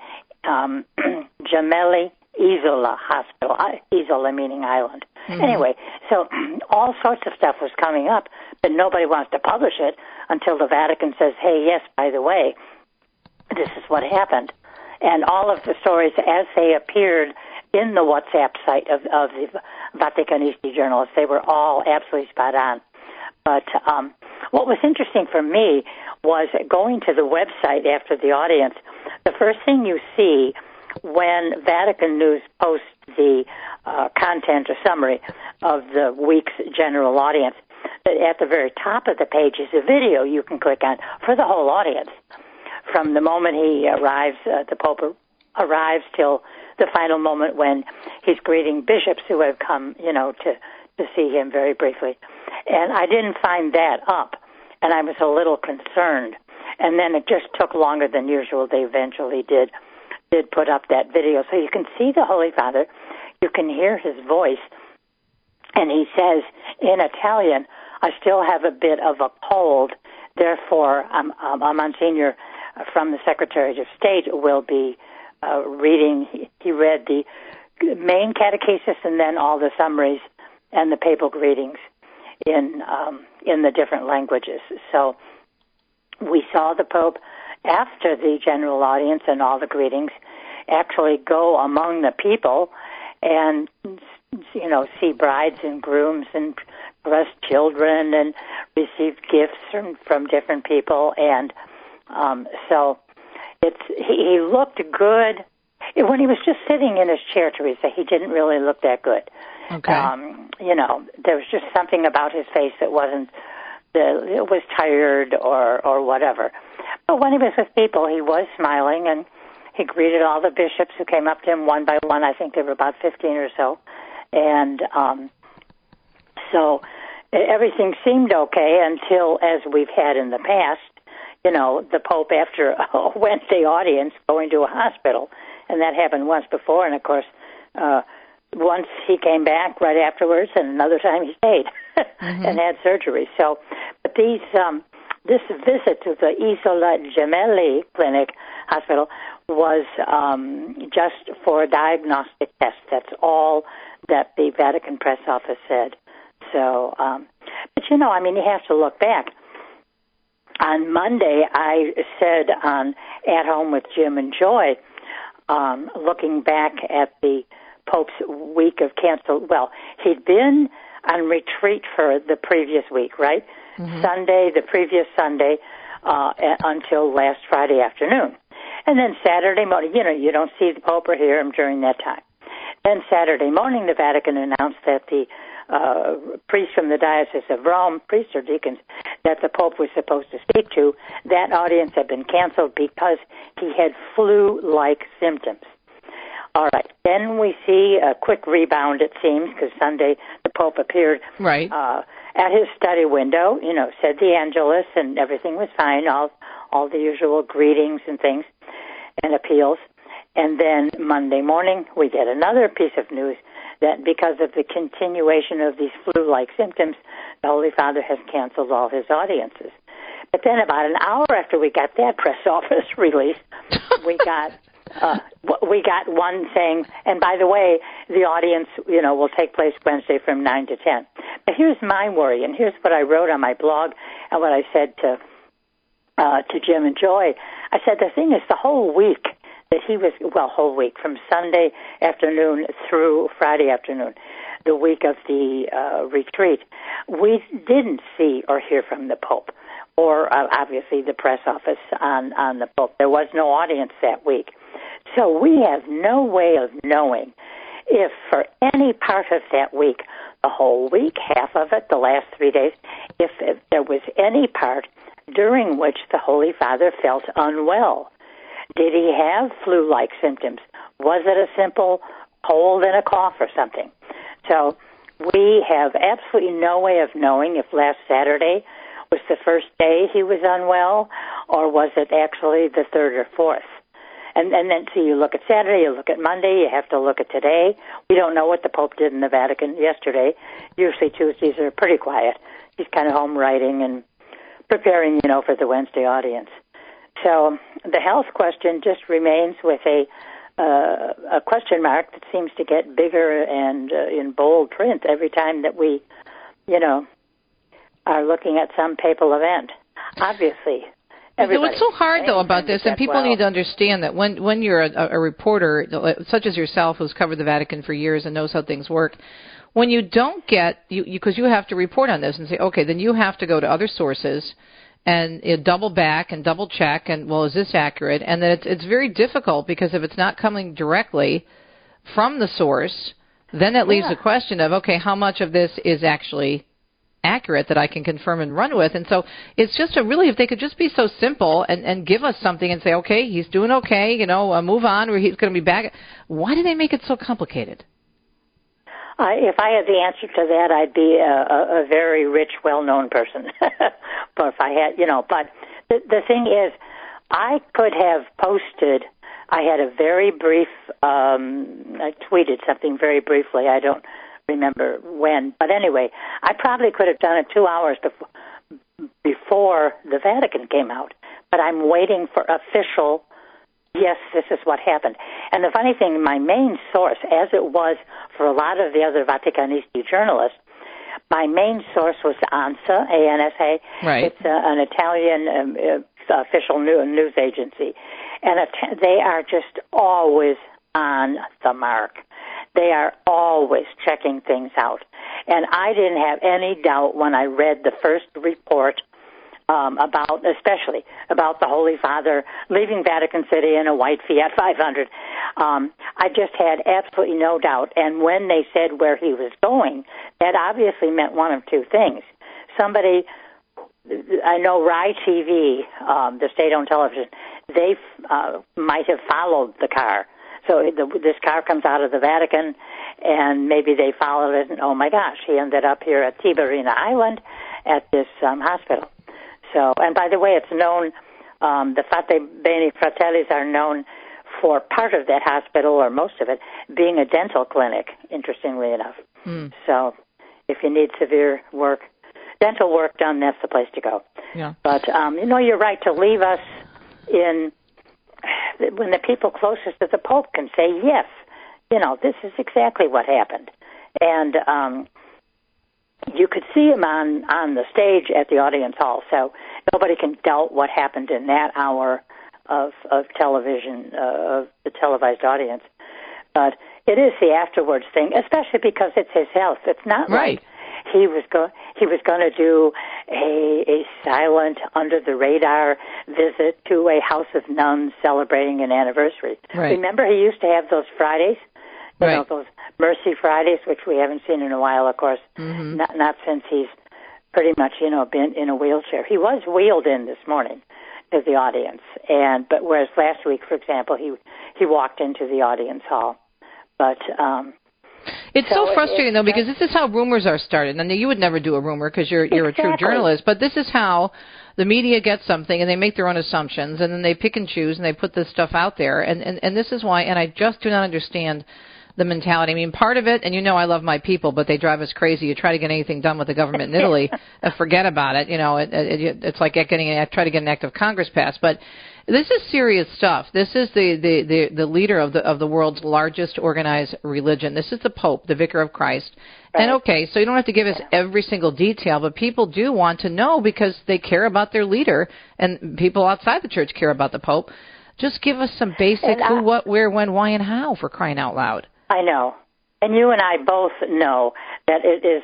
Speaker 17: um, Gemelli Isola Hospital, Isola meaning island.
Speaker 2: Mm-hmm.
Speaker 17: Anyway, so all sorts of stuff was coming up, but nobody wants to publish it until the Vatican says, hey, yes, by the way, this is what happened. And all of the stories as they appeared in the WhatsApp site of, of the Vaticanisti journalists, they were all absolutely spot on. But um, what was interesting for me was going to the website after the audience. The first thing you see when Vatican News posts the uh, content or summary of the week's general audience, at the very top of the page is a video you can click on for the whole audience. From the moment he arrives, uh, the Pope arrives till the final moment when he's greeting bishops who have come, you know, to to see him very briefly. And I didn't find that up, and I was a little concerned. And then it just took longer than usual. They eventually did did put up that video, so you can see the Holy Father, you can hear his voice, and he says in Italian, "I still have a bit of a cold, therefore, um, um, a Monsignor from the Secretary of State will be uh, reading." He, he read the main catechesis and then all the summaries and the papal greetings in um, in the different languages. So we saw the Pope after the general audience and all the greetings actually go among the people and you know see brides and grooms and dress children and receive gifts from from different people and um so it's he, he looked good. When he was just sitting in his chair teresa he didn't really look that good.
Speaker 2: Okay.
Speaker 17: um you know there was just something about his face that wasn't the it was tired or or whatever. But when he was with people he was smiling and he greeted all the bishops who came up to him one by one. I think there were about 15 or so. And um so everything seemed okay until as we've had in the past you know the pope after a wednesday audience going to a hospital and that happened once before and of course uh once he came back right afterwards, and another time he stayed and had surgery. So, but these um, this visit to the Isola Gemelli Clinic Hospital was um, just for a diagnostic tests. That's all that the Vatican press office said. So, um, but you know, I mean, you have to look back. On Monday, I said on At Home with Jim and Joy, um, looking back at the Pope's week of cancel. Well, he'd been on retreat for the previous week, right?
Speaker 2: Mm-hmm.
Speaker 17: Sunday, the previous Sunday, uh, until last Friday afternoon. And then Saturday morning, you know, you don't see the Pope or hear him during that time. Then Saturday morning, the Vatican announced that the uh, priests from the Diocese of Rome, priests or deacons, that the Pope was supposed to speak to, that audience had been canceled because he had flu-like symptoms. All right. Then we see a quick rebound, it seems, because Sunday the Pope appeared
Speaker 2: right.
Speaker 17: uh, at his study window, you know, said the Angelus and everything was fine, all all the usual greetings and things and appeals. And then Monday morning, we get another piece of news that because of the continuation of these flu-like symptoms, the Holy Father has canceled all his audiences. But then about an hour after we got that press office release, we got uh, we got one saying, and by the way, the audience, you know, will take place Wednesday from nine to ten. But here's my worry, and here's what I wrote on my blog, and what I said to uh, to Jim and Joy. I said the thing is the whole week that he was well, whole week from Sunday afternoon through Friday afternoon, the week of the uh, retreat, we didn't see or hear from the Pope or uh, obviously the press office on on the Pope. There was no audience that week. So we have no way of knowing if for any part of that week, the whole week, half of it, the last three days, if, if there was any part during which the Holy Father felt unwell. Did he have flu like symptoms? Was it a simple cold and a cough or something? So we have absolutely no way of knowing if last Saturday was the first day he was unwell or was it actually the third or fourth. And, and then so you look at Saturday, you look at Monday, you have to look at today. We don't know what the Pope did in the Vatican yesterday. Usually Tuesdays are pretty quiet. He's kind of home writing and preparing, you know, for the Wednesday audience. So the health question just remains with a uh, a question mark that seems to get bigger and uh, in bold print every time that we, you know, are looking at some papal event. Obviously,
Speaker 2: Everybody. What's so hard though about this, and people
Speaker 17: well.
Speaker 2: need to understand that when when you're a, a reporter such as yourself, who's covered the Vatican for years and knows how things work, when you don't get you because you, you have to report on this and say, okay, then you have to go to other sources and you know, double back and double check and well, is this accurate? And then it's it's very difficult because if it's not coming directly from the source, then it leaves
Speaker 17: yeah.
Speaker 2: a question of okay, how much of this is actually accurate that I can confirm and run with. And so it's just a really, if they could just be so simple and, and give us something and say, okay, he's doing okay, you know, uh, move on, or he's going to be back. Why do they make it so complicated?
Speaker 17: Uh, if I had the answer to that, I'd be a, a, a very rich, well-known person. but if I had, you know, but the, the thing is, I could have posted. I had a very brief. Um, I tweeted something very briefly. I don't remember when. But anyway, I probably could have done it two hours before before the Vatican came out. But I'm waiting for official. Yes, this is what happened. And the funny thing, my main source, as it was for a lot of the other Vaticanisti journalists, my main source was ANSA, A-N-S-A.
Speaker 2: Right.
Speaker 17: It's uh, an Italian um, uh, official news agency, and they are just always on the mark. They are always checking things out. And I didn't have any doubt when I read the first report um, about, especially about the Holy Father leaving Vatican City in a white Fiat 500. Um, I just had absolutely no doubt. And when they said where he was going, that obviously meant one of two things. Somebody, I know Rai TV, um, the state-owned television, they uh, might have followed the car so the, this car comes out of the Vatican, and maybe they followed it, and oh my gosh, he ended up here at Tiberina Island at this um, hospital. So, and by the way, it's known, um, the Fate Bene Fratellis are known for part of that hospital, or most of it, being a dental clinic, interestingly enough.
Speaker 2: Mm.
Speaker 17: So, if you need severe work, dental work done, that's the place to go.
Speaker 2: Yeah.
Speaker 17: But, um, you know, you're right to leave us in when the people closest to the Pope can say, yes, you know, this is exactly what happened. And um, you could see him on, on the stage at the audience hall, so nobody can doubt what happened in that hour of, of television, uh, of the televised audience. But it is the afterwards thing, especially because it's his health. It's not
Speaker 2: right.
Speaker 17: like he was going he was going to do a a silent under the radar visit to a house of nuns celebrating an anniversary.
Speaker 2: Right.
Speaker 17: Remember he used to have those Fridays? You
Speaker 2: right.
Speaker 17: know, those Mercy Fridays, which we haven't seen in a while, of course.
Speaker 2: Mm-hmm.
Speaker 17: Not not since he's pretty much, you know, been in a wheelchair. He was wheeled in this morning to the audience. And but whereas last week, for example, he he walked into the audience hall. But um
Speaker 2: It's so, so frustrating though because this is how rumors are started. And you would never do a rumor because you're you're exactly. a true journalist, but this is how the media gets something and they make their own assumptions and then they pick and choose and they put this stuff out there. And and and this is why. And I just do not understand the mentality. I mean, part of it, and you know, I love my people, but they drive us crazy. You try to get anything done with the government in Italy, uh, forget about it. You know, it, it, it's like getting. I try to get an act of Congress passed, but this is serious stuff. This is the, the, the, the leader of the of the world's largest organized religion. This is the Pope, the Vicar of Christ. Right. And okay, so you don't have to give us every single detail, but people do want to know because they care about their leader, and people outside the church care about the Pope. Just give us some basic I, who, what, where, when, why, and how for crying out loud.
Speaker 17: I know. And you and I both know that it is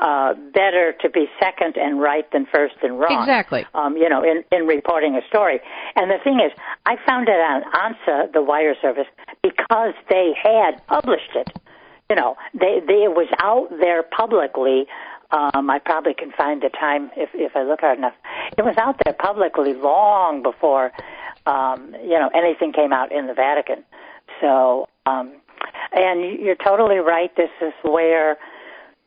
Speaker 17: uh, better to be second and right than first and wrong.
Speaker 2: Exactly.
Speaker 17: Um, you know, in, in reporting a story. And the thing is, I found it on ANSA, the wire service, because they had published it. You know, they, they it was out there publicly. Um, I probably can find the time if if I look hard enough. It was out there publicly long before um, you know anything came out in the Vatican. So um, and you're totally right. This is where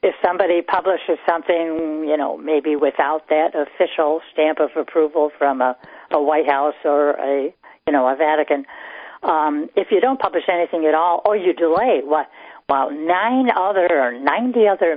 Speaker 17: if somebody publishes something, you know, maybe without that official stamp of approval from a, a White House or a, you know, a Vatican, um, if you don't publish anything at all or you delay, what? Well, nine other or 90 other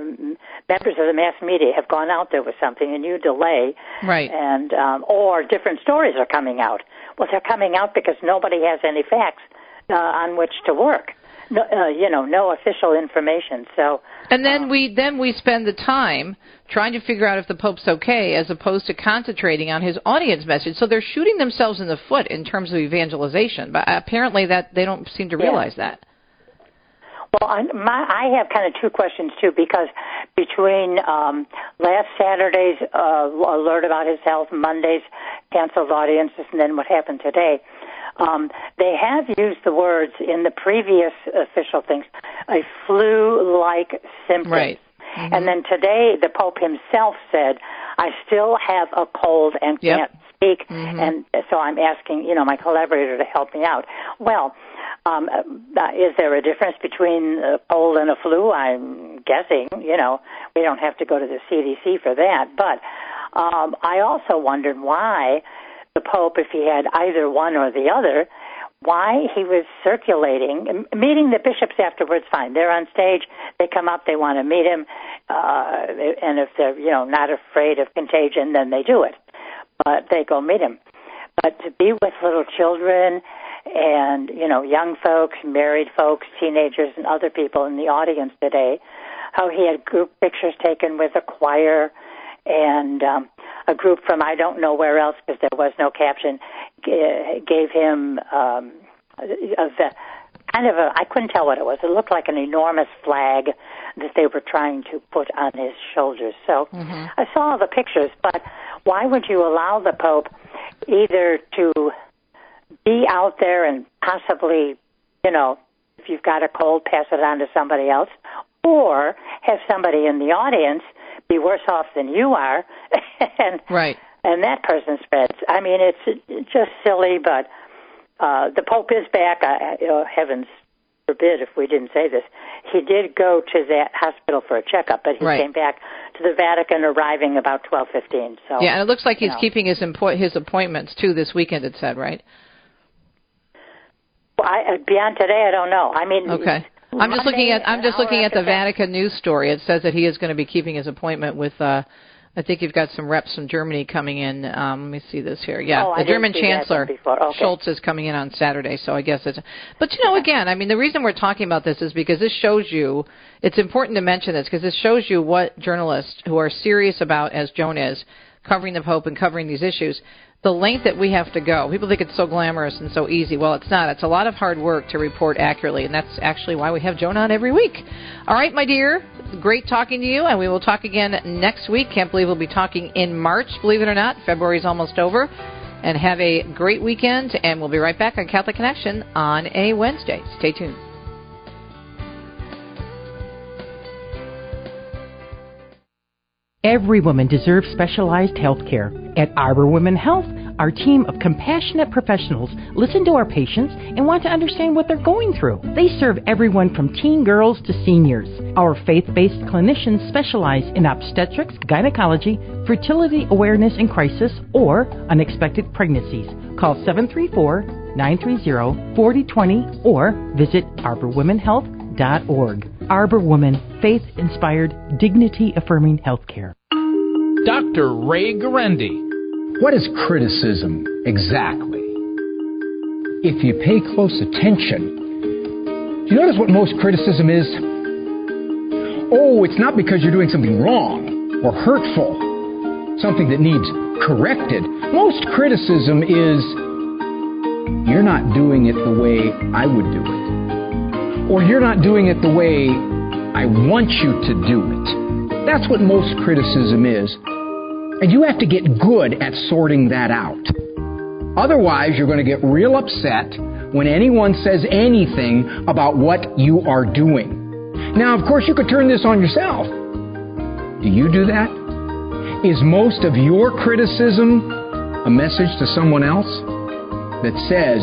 Speaker 17: members of the mass media have gone out there with something and you delay.
Speaker 2: Right.
Speaker 17: And, um, or different stories are coming out. Well, they're coming out because nobody has any facts uh, on which to work no, uh, you know, no official information. So,
Speaker 2: and then um, we then we spend the time trying to figure out if the Pope's okay, as opposed to concentrating on his audience message. So they're shooting themselves in the foot in terms of evangelization. But apparently, that they don't seem to realize yeah. that.
Speaker 17: Well, I, my, I have kind of two questions too, because between um, last Saturday's uh, alert about his health, Monday's canceled audiences, and then what happened today, um, they have used the words in the previous official things, a flu-like symptom.
Speaker 2: Right. Mm-hmm.
Speaker 17: And then today, the Pope himself said, "I still have a cold and
Speaker 2: yep.
Speaker 17: can't speak,"
Speaker 2: mm-hmm.
Speaker 17: and so I'm asking, you know, my collaborator to help me out. Well, um, uh, is there a difference between a cold and a flu? I'm guessing. You know, we don't have to go to the CDC for that. But um, I also wondered why the Pope, if he had either one or the other, why he was circulating, meeting the bishops afterwards. Fine, they're on stage, they come up, they want to meet him, uh, and if they're you know not afraid of contagion, then they do it. But they go meet him. But to be with little children and you know young folks, married folks, teenagers, and other people in the audience today, how he had group pictures taken with a choir and um, a group from I don't know where else because there was no caption gave him um, a, a kind of a I couldn't tell what it was. It looked like an enormous flag that they were trying to put on his shoulders. So
Speaker 2: mm-hmm.
Speaker 17: I saw the pictures, but why would you allow the Pope either to be out there and possibly, you know, if you've got a cold, pass it on to somebody else, or have somebody in the audience be worse off than you are, and
Speaker 2: right,
Speaker 17: and that person spreads. I mean, it's just silly, but uh, the Pope is back. Uh, oh, heavens forbid if we didn't say this. He did go to that hospital for a checkup, but he
Speaker 2: right.
Speaker 17: came back to the Vatican, arriving about twelve fifteen. So
Speaker 2: yeah, and it looks like he's
Speaker 17: know.
Speaker 2: keeping his impo- his appointments too this weekend. It said right.
Speaker 17: Well, I, uh, beyond today, I don't know. I mean,
Speaker 2: okay. I'm just looking at I'm just looking at the Vatican news story. It says that he is going to be keeping his appointment with. uh I think you've got some reps from Germany coming in. Um, let me see this here. Yeah,
Speaker 17: oh,
Speaker 2: the German Chancellor
Speaker 17: okay.
Speaker 2: Scholz is coming in on Saturday, so I guess it's. But you know, again, I mean, the reason we're talking about this is because this shows you. It's important to mention this because this shows you what journalists who are serious about, as Joan is, covering the Pope and covering these issues, the length that we have to go. People think it's so glamorous and so easy. Well, it's not. It's a lot of hard work to report accurately, and that's actually why we have Joan on every week. All right, my dear, great talking to you, and we will talk again next week. Can't believe we'll be talking in March, believe it or not. February's almost over. And have a great weekend, and we'll be right back on Catholic Connection on a Wednesday. Stay tuned.
Speaker 18: Every woman deserves specialized health care. At Arbor Women Health, Our team of compassionate professionals listen to our patients and want to understand what they're going through. They serve everyone from teen girls to seniors. Our faith based clinicians specialize in obstetrics, gynecology, fertility awareness and crisis, or unexpected pregnancies. Call 734 930 4020 or visit arborwomenhealth.org. Arbor Woman, faith inspired, dignity affirming healthcare.
Speaker 14: Dr. Ray Guarendi.
Speaker 19: What is criticism exactly? If you pay close attention, do you notice what most criticism is? Oh, it's not because you're doing something wrong or hurtful, something that needs corrected. Most criticism is you're not doing it the way I would do it, or you're not doing it the way I want you to do it. That's what most criticism is. And you have to get good at sorting that out. Otherwise, you're going to get real upset when anyone says anything about what you are doing. Now, of course, you could turn this on yourself. Do you do that? Is most of your criticism a message to someone else that says,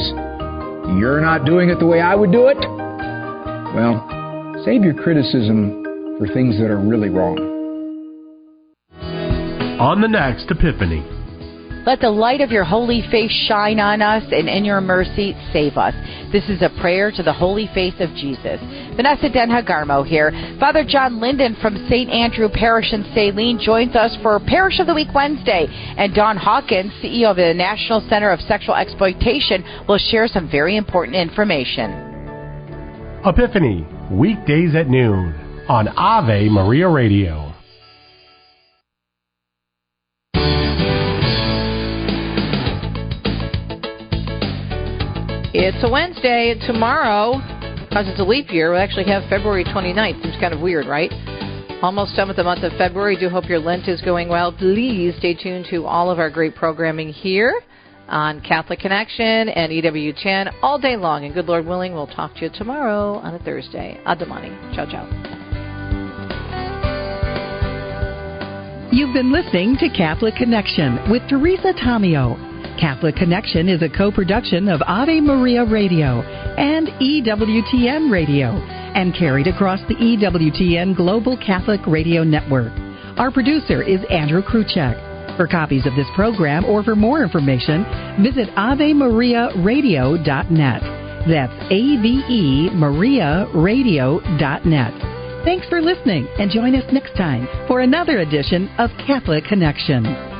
Speaker 19: you're not doing it the way I would do it? Well, save your criticism for things that are really wrong
Speaker 20: on the next Epiphany.
Speaker 21: Let the light of your holy face shine on us, and in your mercy, save us. This is a prayer to the holy face of Jesus. Vanessa Denha Garmo here. Father John Linden from St. Andrew Parish in Saline joins us for Parish of the Week Wednesday. And Dawn Hawkins, CEO of the National Center of Sexual Exploitation, will share some very important information.
Speaker 20: Epiphany, weekdays at noon on Ave Maria Radio.
Speaker 2: It's a Wednesday. Tomorrow, because it's a leap year, we'll actually have February 29th. Seems kind of weird, right? Almost done with the month of February. Do hope your Lent is going well. Please stay tuned to all of our great programming here on Catholic Connection and EWTN all day long. And good Lord willing, we'll talk to you tomorrow on a Thursday. Adamani. Ciao, ciao.
Speaker 1: You've been listening to Catholic Connection with Teresa Tomeo. Catholic Connection is a co production of Ave Maria Radio and EWTN Radio and carried across the EWTN Global Catholic Radio Network. Our producer is Andrew Kruchek. For copies of this program or for more information, visit AveMariaRadio.net. That's A-V-E MariaRadio.net. Thanks for listening and join us next time for another edition of Catholic Connection.